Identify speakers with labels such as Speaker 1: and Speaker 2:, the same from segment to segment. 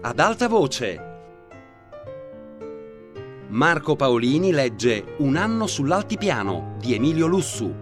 Speaker 1: ad alta voce. Marco Paolini legge Un anno sull'altipiano di Emilio Lussu.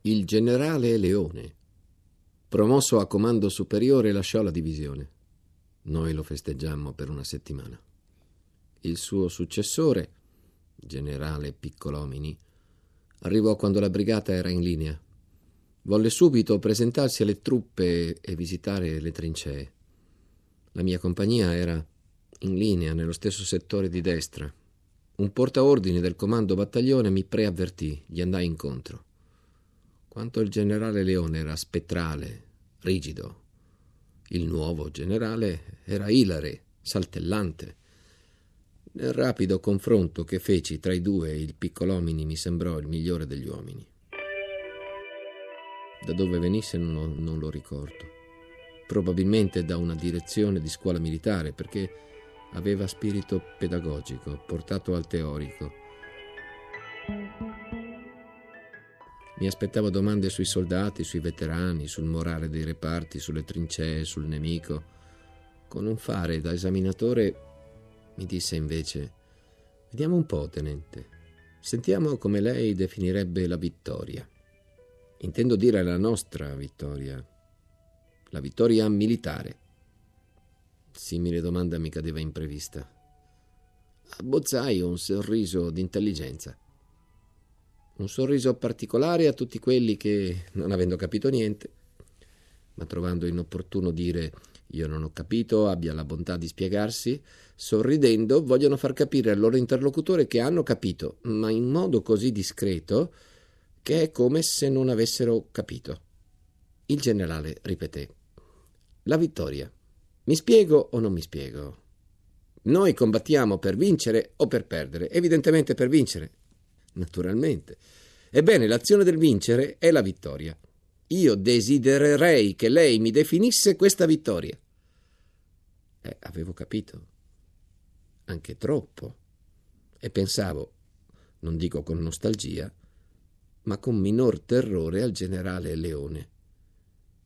Speaker 2: Il generale Leone, promosso a comando superiore, lasciò la divisione. Noi lo festeggiammo per una settimana. Il suo successore, generale Piccolomini, arrivò quando la brigata era in linea. Volle subito presentarsi alle truppe e visitare le trincee. La mia compagnia era in linea nello stesso settore di destra. Un portaordine del comando battaglione mi preavvertì, gli andai incontro. Quanto il generale Leone era spettrale, rigido, il nuovo generale era ilare, saltellante. Nel rapido confronto che feci tra i due, il piccolomini mi sembrò il migliore degli uomini. Da dove venisse non, non lo ricordo. Probabilmente da una direzione di scuola militare, perché aveva spirito pedagogico, portato al teorico. Mi aspettavo domande sui soldati, sui veterani, sul morale dei reparti, sulle trincee, sul nemico. Con un fare da esaminatore mi disse invece, vediamo un po', tenente, sentiamo come lei definirebbe la vittoria. Intendo dire la nostra vittoria, la vittoria militare. Simile domanda mi cadeva imprevista. Abbozzai un sorriso d'intelligenza. Un sorriso particolare a tutti quelli che, non avendo capito niente, ma trovando inopportuno dire io non ho capito, abbia la bontà di spiegarsi, sorridendo vogliono far capire al loro interlocutore che hanno capito, ma in modo così discreto che è come se non avessero capito. Il generale ripeté: La vittoria. Mi spiego o non mi spiego? Noi combattiamo per vincere o per perdere? Evidentemente per vincere. Naturalmente. Ebbene, l'azione del vincere è la vittoria. Io desidererei che lei mi definisse questa vittoria. Eh, avevo capito. Anche troppo. E pensavo, non dico con nostalgia, ma con minor terrore al generale Leone,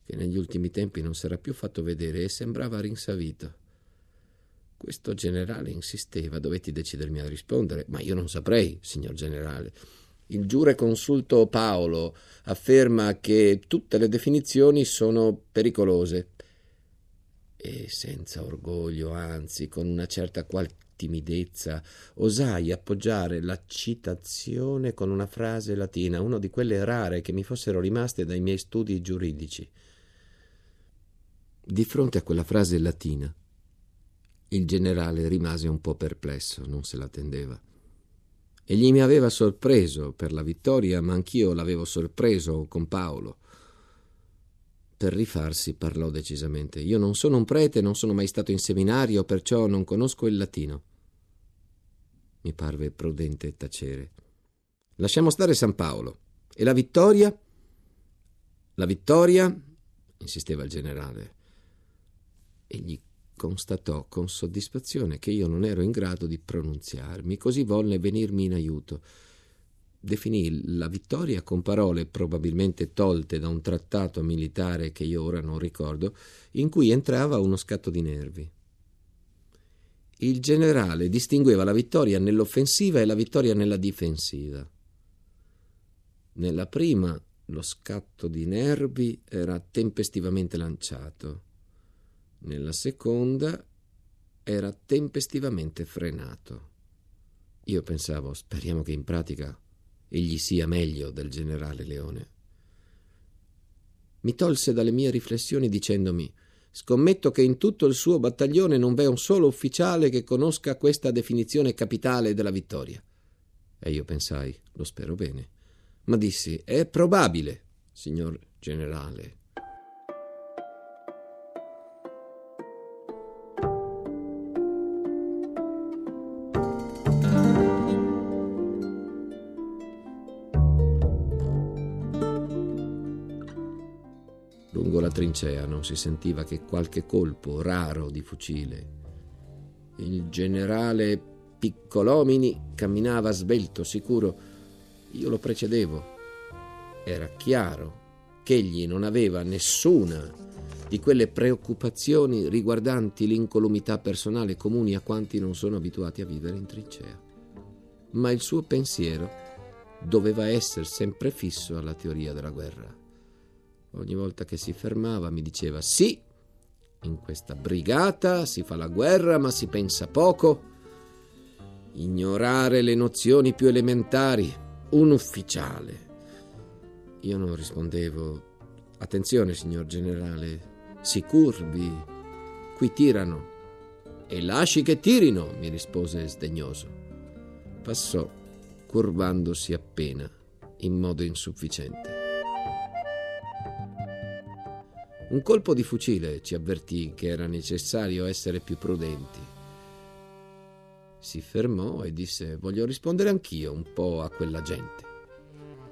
Speaker 2: che negli ultimi tempi non s'era più fatto vedere e sembrava rinsavito. Questo generale insisteva, dovetti decidermi a rispondere, ma io non saprei, signor generale. Il giureconsulto Paolo afferma che tutte le definizioni sono pericolose. E senza orgoglio, anzi, con una certa qual timidezza, osai appoggiare la citazione con una frase latina, una di quelle rare che mi fossero rimaste dai miei studi giuridici. Di fronte a quella frase latina, il generale rimase un po' perplesso, non se l'attendeva. Egli mi aveva sorpreso per la vittoria, ma anch'io l'avevo sorpreso con Paolo. Per rifarsi parlò decisamente. Io non sono un prete, non sono mai stato in seminario, perciò non conosco il latino. Mi parve prudente tacere. Lasciamo stare San Paolo. E la vittoria? La vittoria? insisteva il generale. Egli constatò con soddisfazione che io non ero in grado di pronunziarmi, così volle venirmi in aiuto. Definì la vittoria con parole probabilmente tolte da un trattato militare che io ora non ricordo, in cui entrava uno scatto di nervi. Il generale distingueva la vittoria nell'offensiva e la vittoria nella difensiva. Nella prima lo scatto di nervi era tempestivamente lanciato nella seconda era tempestivamente frenato. Io pensavo, speriamo che in pratica egli sia meglio del generale Leone. Mi tolse dalle mie riflessioni dicendomi Scommetto che in tutto il suo battaglione non v'è un solo ufficiale che conosca questa definizione capitale della vittoria. E io pensai, lo spero bene. Ma dissi, è probabile, signor generale. Trincea non si sentiva che qualche colpo raro di fucile. Il generale Piccolomini camminava svelto, sicuro. Io lo precedevo. Era chiaro ch'egli non aveva nessuna di quelle preoccupazioni riguardanti l'incolumità personale comuni a quanti non sono abituati a vivere in trincea. Ma il suo pensiero doveva essere sempre fisso alla teoria della guerra. Ogni volta che si fermava mi diceva sì, in questa brigata si fa la guerra ma si pensa poco. Ignorare le nozioni più elementari, un ufficiale. Io non rispondevo, attenzione signor generale, si curvi, qui tirano. E lasci che tirino, mi rispose sdegnoso. Passò, curvandosi appena, in modo insufficiente. Un colpo di fucile ci avvertì che era necessario essere più prudenti. Si fermò e disse: Voglio rispondere anch'io un po' a quella gente.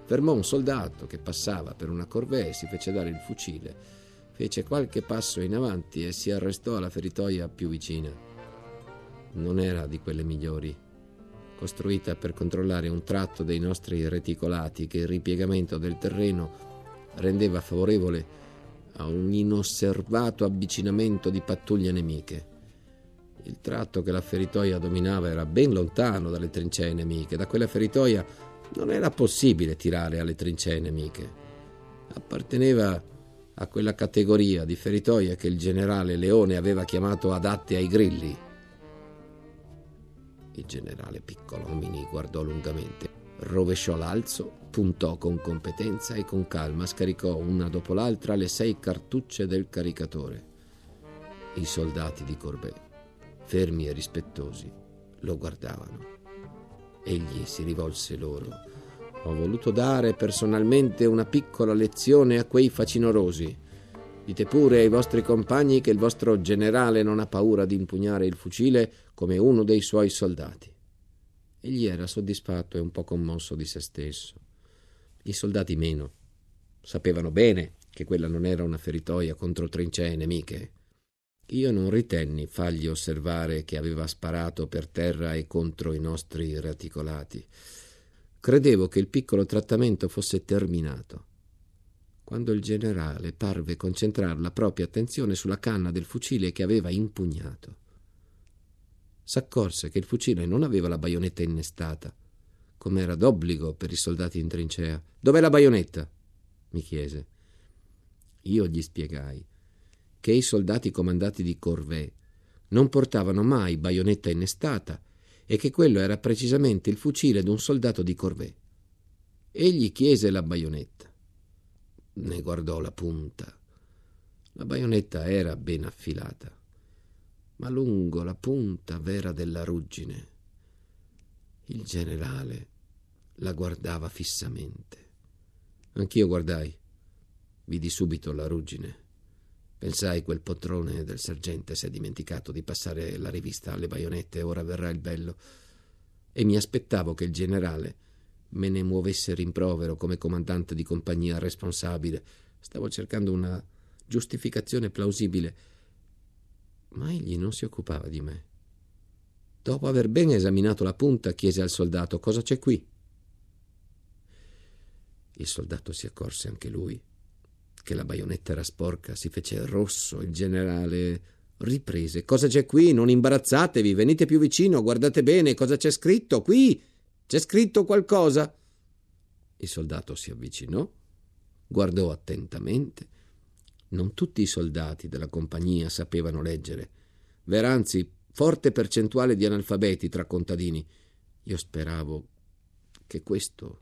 Speaker 2: Fermò un soldato che passava per una corvée e si fece dare il fucile Fece qualche passo in avanti e si arrestò alla feritoia più vicina. Non era di quelle migliori, costruita per controllare un tratto dei nostri reticolati che il ripiegamento del terreno rendeva favorevole a un inosservato avvicinamento di pattuglie nemiche. Il tratto che la feritoia dominava era ben lontano dalle trincee nemiche. Da quella feritoia non era possibile tirare alle trincee nemiche. Apparteneva a quella categoria di feritoia che il generale Leone aveva chiamato adatte ai grilli. Il generale Piccolomini guardò lungamente, rovesciò l'alzo, puntò con competenza e con calma scaricò una dopo l'altra le sei cartucce del caricatore. I soldati di Corbet, fermi e rispettosi, lo guardavano. Egli si rivolse loro ho voluto dare personalmente una piccola lezione a quei facinorosi. Dite pure ai vostri compagni che il vostro generale non ha paura di impugnare il fucile come uno dei suoi soldati. Egli era soddisfatto e un po' commosso di se stesso. I soldati meno. Sapevano bene che quella non era una feritoia contro trincee nemiche. Io non ritenni fargli osservare che aveva sparato per terra e contro i nostri reticolati. Credevo che il piccolo trattamento fosse terminato, quando il generale parve concentrare la propria attenzione sulla canna del fucile che aveva impugnato. S'accorse che il fucile non aveva la baionetta innestata, come era d'obbligo per i soldati in trincea. Dov'è la baionetta? mi chiese. Io gli spiegai che i soldati comandati di Corvée non portavano mai baionetta innestata e che quello era precisamente il fucile d'un soldato di Corvée. Egli chiese la baionetta. Ne guardò la punta. La baionetta era ben affilata, ma lungo la punta vera della ruggine. Il generale la guardava fissamente. Anch'io guardai. Vidi subito la ruggine. Pensai quel poltrone del sergente si è dimenticato di passare la rivista alle baionette, ora verrà il bello. E mi aspettavo che il generale me ne muovesse rimprovero come comandante di compagnia responsabile. Stavo cercando una giustificazione plausibile, ma egli non si occupava di me. Dopo aver ben esaminato la punta, chiese al soldato cosa c'è qui. Il soldato si accorse anche lui che la baionetta era sporca, si fece rosso. Il generale riprese. Cosa c'è qui? Non imbarazzatevi, venite più vicino, guardate bene cosa c'è scritto qui. C'è scritto qualcosa? Il soldato si avvicinò, guardò attentamente. Non tutti i soldati della compagnia sapevano leggere. V'era anzi forte percentuale di analfabeti tra contadini. Io speravo che questo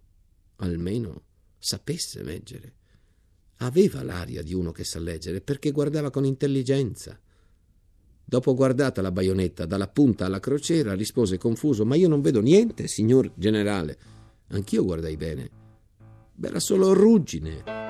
Speaker 2: almeno sapesse leggere. Aveva l'aria di uno che sa leggere perché guardava con intelligenza. Dopo guardata la baionetta dalla punta alla crociera, rispose confuso: Ma io non vedo niente, signor generale. Anch'io guardai bene. Era solo ruggine.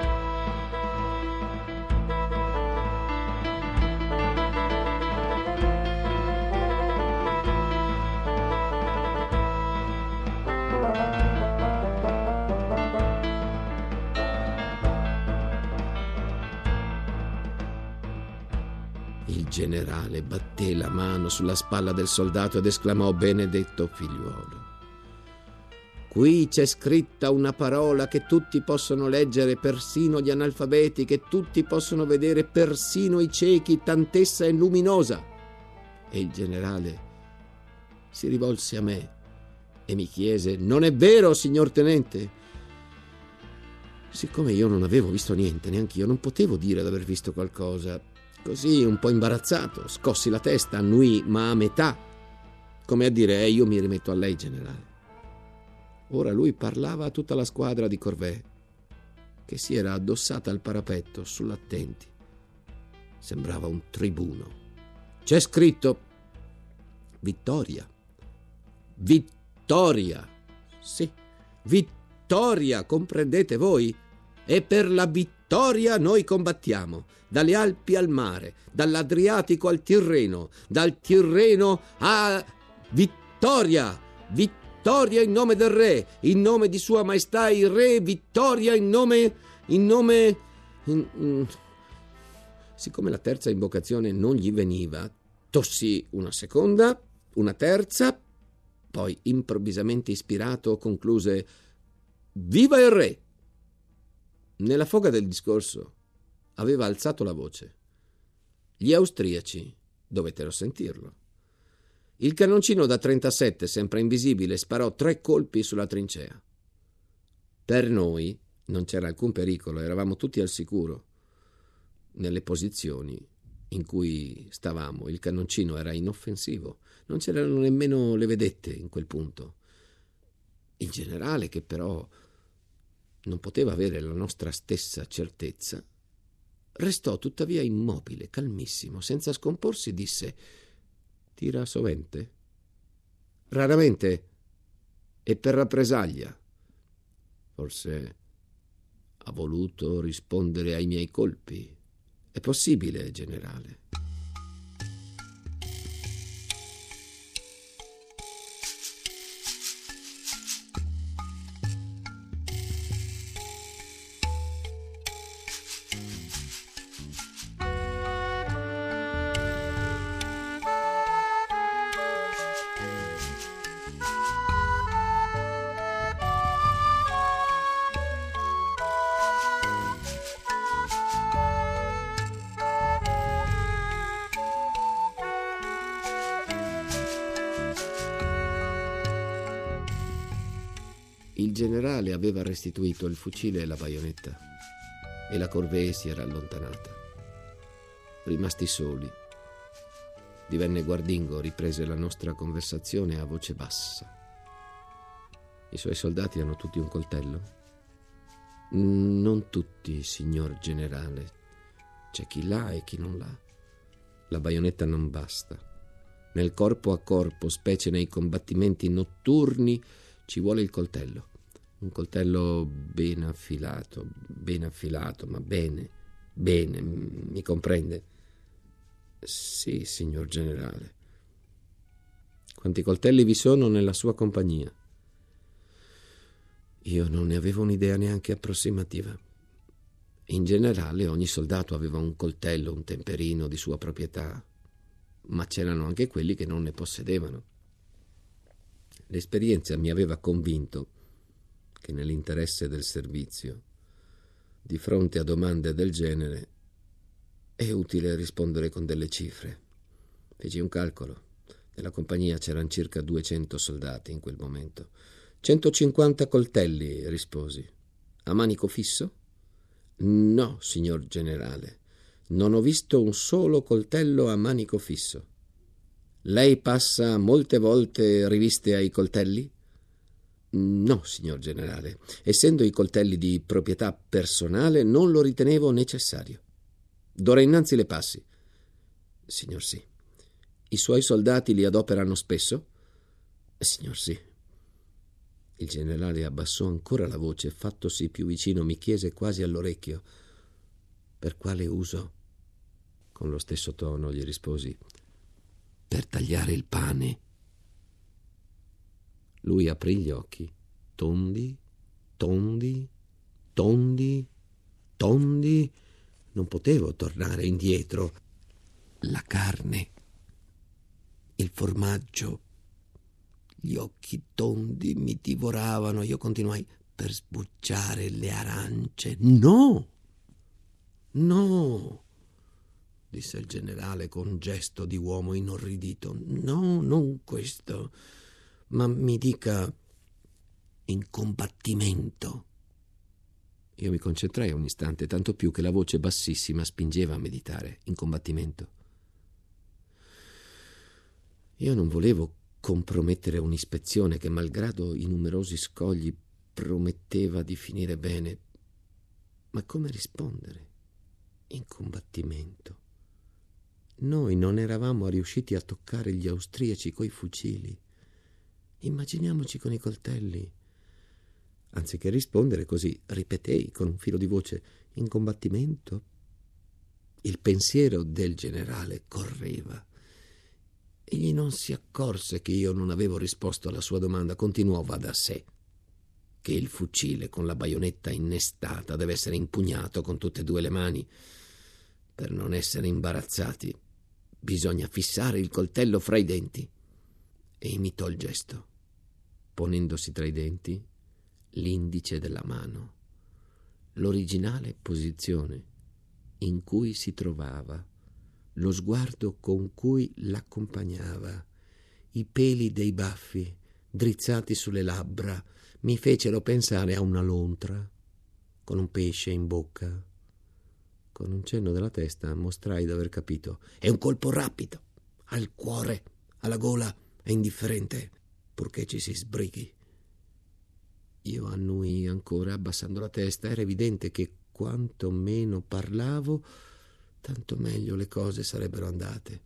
Speaker 2: Generale batté la mano sulla spalla del soldato ed esclamò benedetto figliuolo. Qui c'è scritta una parola che tutti possono leggere, persino gli analfabeti, che tutti possono vedere, persino i ciechi, tant'essa è luminosa. E il generale si rivolse a me e mi chiese: Non è vero, signor tenente? Siccome io non avevo visto niente, neanche io non potevo dire d'aver visto qualcosa. Così, un po' imbarazzato, scossi la testa, annui, ma a metà, come a dire: eh, Io mi rimetto a lei, generale. Ora lui parlava a tutta la squadra di Corvée, che si era addossata al parapetto sull'attenti. Sembrava un tribuno. C'è scritto Vittoria. Vittoria. Sì, vittoria, comprendete voi? E per la vittoria noi combattiamo, dalle Alpi al mare, dall'Adriatico al Tirreno, dal Tirreno a Vittoria. Vittoria in nome del re, in nome di Sua Maestà il Re, vittoria in nome. in nome. In, in... Siccome la terza invocazione non gli veniva, tossì una seconda, una terza, poi improvvisamente ispirato concluse: Viva il re! Nella foga del discorso aveva alzato la voce. Gli austriaci dovettero sentirlo. Il cannoncino da 37, sempre invisibile, sparò tre colpi sulla trincea. Per noi non c'era alcun pericolo, eravamo tutti al sicuro. Nelle posizioni in cui stavamo, il cannoncino era inoffensivo, non c'erano nemmeno le vedette in quel punto. Il generale, che però non poteva avere la nostra stessa certezza, restò tuttavia immobile, calmissimo, senza scomporsi, disse Tira sovente? Raramente. E per rappresaglia. Forse ha voluto rispondere ai miei colpi. È possibile, generale. Generale aveva restituito il fucile e la baionetta e la corvée si era allontanata. Rimasti soli, divenne guardingo, riprese la nostra conversazione a voce bassa. I suoi soldati hanno tutti un coltello? Non tutti, signor generale. C'è chi l'ha e chi non l'ha. La baionetta non basta. Nel corpo a corpo, specie nei combattimenti notturni, ci vuole il coltello un coltello ben affilato, ben affilato, ma bene, bene, mi comprende? Sì, signor generale. Quanti coltelli vi sono nella sua compagnia? Io non ne avevo un'idea neanche approssimativa. In generale ogni soldato aveva un coltello, un temperino di sua proprietà, ma c'erano anche quelli che non ne possedevano. L'esperienza mi aveva convinto che nell'interesse del servizio, di fronte a domande del genere, è utile rispondere con delle cifre. Feci un calcolo. Nella compagnia c'erano circa 200 soldati in quel momento. 150 coltelli, risposi. A manico fisso? No, signor generale. Non ho visto un solo coltello a manico fisso. Lei passa molte volte riviste ai coltelli? No, signor generale. Essendo i coltelli di proprietà personale, non lo ritenevo necessario. D'ora innanzi le passi. Signor sì. I suoi soldati li adoperano spesso? Signor sì. Il generale abbassò ancora la voce, fattosi più vicino, mi chiese quasi all'orecchio per quale uso. Con lo stesso tono gli risposi per tagliare il pane. Lui aprì gli occhi, tondi, tondi, tondi, tondi. Non potevo tornare indietro. La carne, il formaggio, Gli occhi tondi mi divoravano. Io continuai per sbucciare le arance. No! No! disse il generale con gesto di uomo inorridito. No, non questo, ma mi dica in combattimento. Io mi concentrai un istante, tanto più che la voce bassissima spingeva a meditare in combattimento. Io non volevo compromettere un'ispezione che, malgrado i numerosi scogli, prometteva di finire bene. Ma come rispondere? In combattimento. Noi non eravamo riusciti a toccare gli austriaci coi fucili. Immaginiamoci con i coltelli. Anziché rispondere così, ripetei con un filo di voce in combattimento. Il pensiero del generale correva. Egli non si accorse che io non avevo risposto alla sua domanda, continuò va da sé che il fucile con la baionetta innestata deve essere impugnato con tutte e due le mani. Per non essere imbarazzati, bisogna fissare il coltello fra i denti. E imitò il gesto, ponendosi tra i denti l'indice della mano, l'originale posizione in cui si trovava, lo sguardo con cui l'accompagnava, i peli dei baffi drizzati sulle labbra mi fecero pensare a una lontra con un pesce in bocca. Con un cenno della testa mostrai d'aver capito. È un colpo rapido, al cuore, alla gola, è indifferente, purché ci si sbrighi. Io annui ancora, abbassando la testa. Era evidente che quanto meno parlavo, tanto meglio le cose sarebbero andate.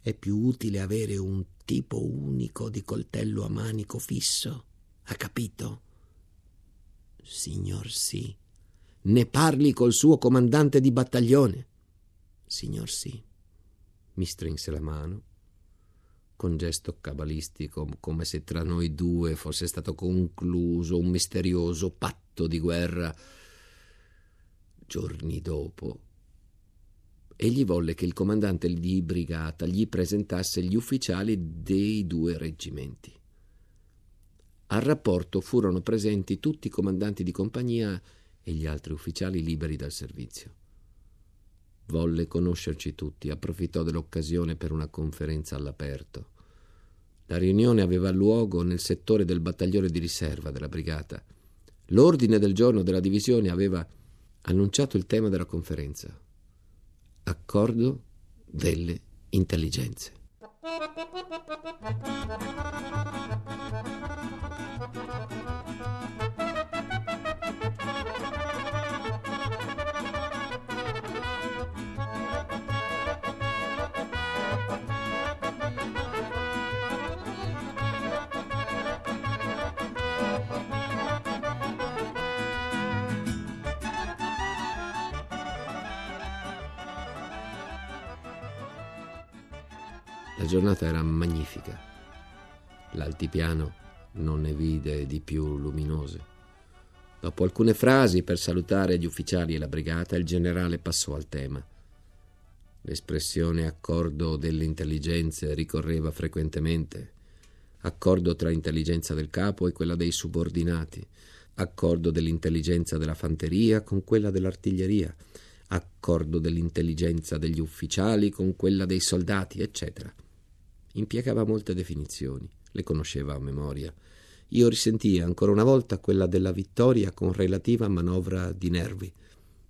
Speaker 2: È più utile avere un tipo unico di coltello a manico fisso ha capito? Signor sì. Ne parli col suo comandante di battaglione. Signor sì. Mi strinse la mano con gesto cabalistico, come se tra noi due fosse stato concluso un misterioso patto di guerra. Giorni dopo, egli volle che il comandante di brigata gli presentasse gli ufficiali dei due reggimenti. Al rapporto furono presenti tutti i comandanti di compagnia e gli altri ufficiali liberi dal servizio. Volle conoscerci tutti, approfittò dell'occasione per una conferenza all'aperto. La riunione aveva luogo nel settore del battaglione di riserva della brigata. L'ordine del giorno della divisione aveva annunciato il tema della conferenza. Accordo delle intelligenze. La giornata era magnifica. L'altipiano non ne vide di più luminose. Dopo alcune frasi per salutare gli ufficiali e la brigata, il generale passò al tema. L'espressione accordo delle intelligenze ricorreva frequentemente. Accordo tra intelligenza del capo e quella dei subordinati. Accordo dell'intelligenza della fanteria con quella dell'artiglieria. Accordo dell'intelligenza degli ufficiali con quella dei soldati, eccetera impiegava molte definizioni, le conosceva a memoria. Io risentii ancora una volta quella della vittoria con relativa manovra di nervi,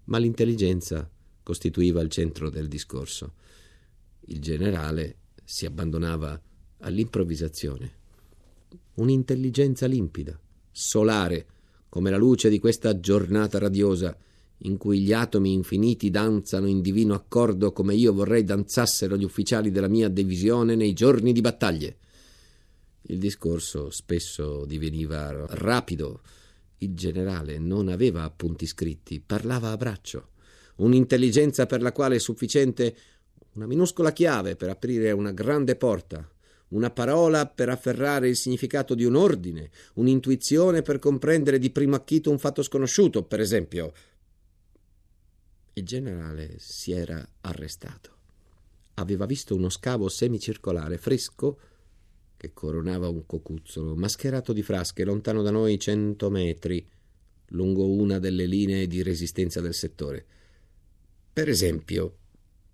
Speaker 2: ma l'intelligenza costituiva il centro del discorso. Il generale si abbandonava all'improvvisazione. Un'intelligenza limpida, solare, come la luce di questa giornata radiosa, in cui gli atomi infiniti danzano in divino accordo come io vorrei danzassero gli ufficiali della mia divisione nei giorni di battaglie. Il discorso spesso diveniva rapido. Il generale non aveva appunti scritti, parlava a braccio. Un'intelligenza per la quale è sufficiente una minuscola chiave per aprire una grande porta, una parola per afferrare il significato di un ordine, un'intuizione per comprendere di primo acchito un fatto sconosciuto, per esempio il generale si era arrestato. Aveva visto uno scavo semicircolare, fresco, che coronava un cocuzzolo, mascherato di frasche, lontano da noi cento metri, lungo una delle linee di resistenza del settore. Per esempio,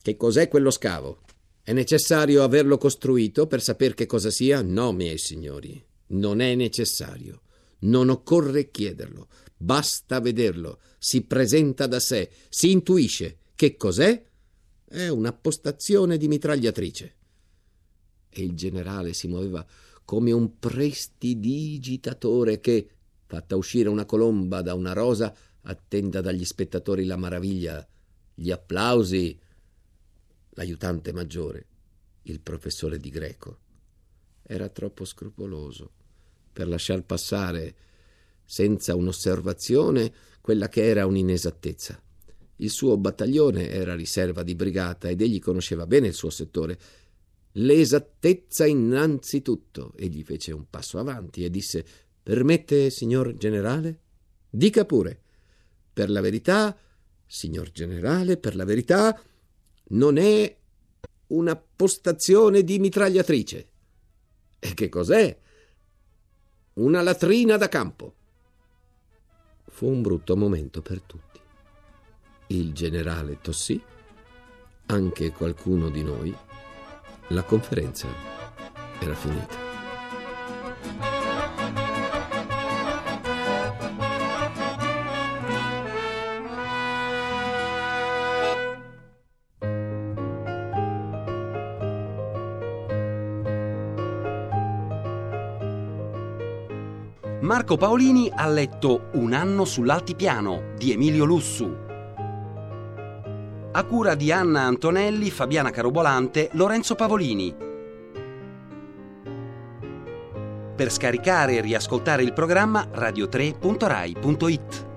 Speaker 2: che cos'è quello scavo? È necessario averlo costruito per sapere che cosa sia? No, miei signori, non è necessario. Non occorre chiederlo, basta vederlo, si presenta da sé, si intuisce. Che cos'è? È una postazione di mitragliatrice. E il generale si muoveva come un prestidigitatore che, fatta uscire una colomba da una rosa, attenda dagli spettatori la maraviglia, gli applausi. L'aiutante maggiore, il professore di greco, era troppo scrupoloso per lasciar passare senza un'osservazione quella che era un'inesattezza. Il suo battaglione era riserva di brigata ed egli conosceva bene il suo settore. L'esattezza innanzitutto. Egli fece un passo avanti e disse Permette, signor generale? Dica pure. Per la verità, signor generale, per la verità, non è una postazione di mitragliatrice. E che cos'è? Una latrina da campo. Fu un brutto momento per tutti. Il generale tossì, anche qualcuno di noi. La conferenza era finita.
Speaker 1: Marco Paolini ha letto Un anno sull'altipiano di Emilio Lussu a cura di Anna Antonelli, Fabiana Carobolante, Lorenzo Pavolini. Per scaricare e riascoltare il programma radio3.rai.it.